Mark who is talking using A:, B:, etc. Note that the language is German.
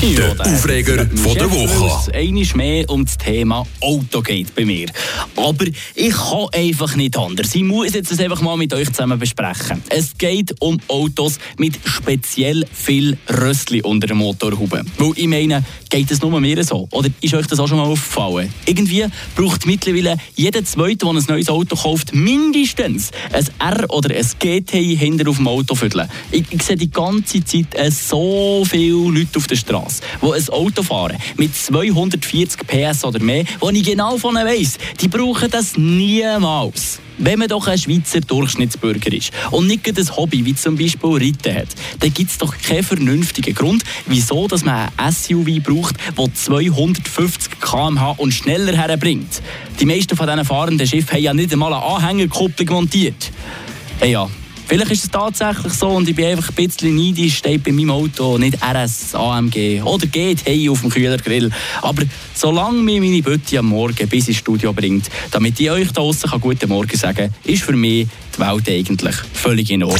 A: Der Aufreger von der Woche.
B: Einmal mehr um das Thema Auto geht bei mir. Aber ich kann einfach nicht anders. Ich muss jetzt das einfach mal mit euch zusammen besprechen. Es geht um Autos mit speziell viel Rössli unter der Motorhaube. Weil ich meine, geht es nur mir so? Oder ist euch das auch schon mal aufgefallen? Irgendwie braucht mittlerweile jeder Zweite, der ein neues Auto kauft, mindestens ein R oder ein GTI hinter auf dem Auto füdeln. Ich, ich sehe die ganze Zeit äh, so viele Leute auf der Straße, die ein Auto fahren mit 240 PS oder mehr, wo ich genau von weiss, die brauchen das niemals. Wenn man doch ein Schweizer Durchschnittsbürger ist und nicht ein Hobby wie zum Beispiel Reiten hat, dann gibt es doch keinen vernünftigen Grund, wieso dass man ein SUV braucht, das 250 km/h und schneller herbringt. Die meisten von diesen fahrenden Schiffen haben ja nicht einmal eine Anhängerkupplung montiert. Ja, Vielleicht ist es tatsächlich so und ich bin einfach ein bisschen neidisch, steht bei meinem Auto nicht RS, AMG oder geht hey auf dem Kühlergrill. Aber solange mir meine Bütte am Morgen bis ins Studio bringt, damit ich euch da draußen guten Morgen sagen kann, ist für mich die Welt eigentlich völlig in Ordnung.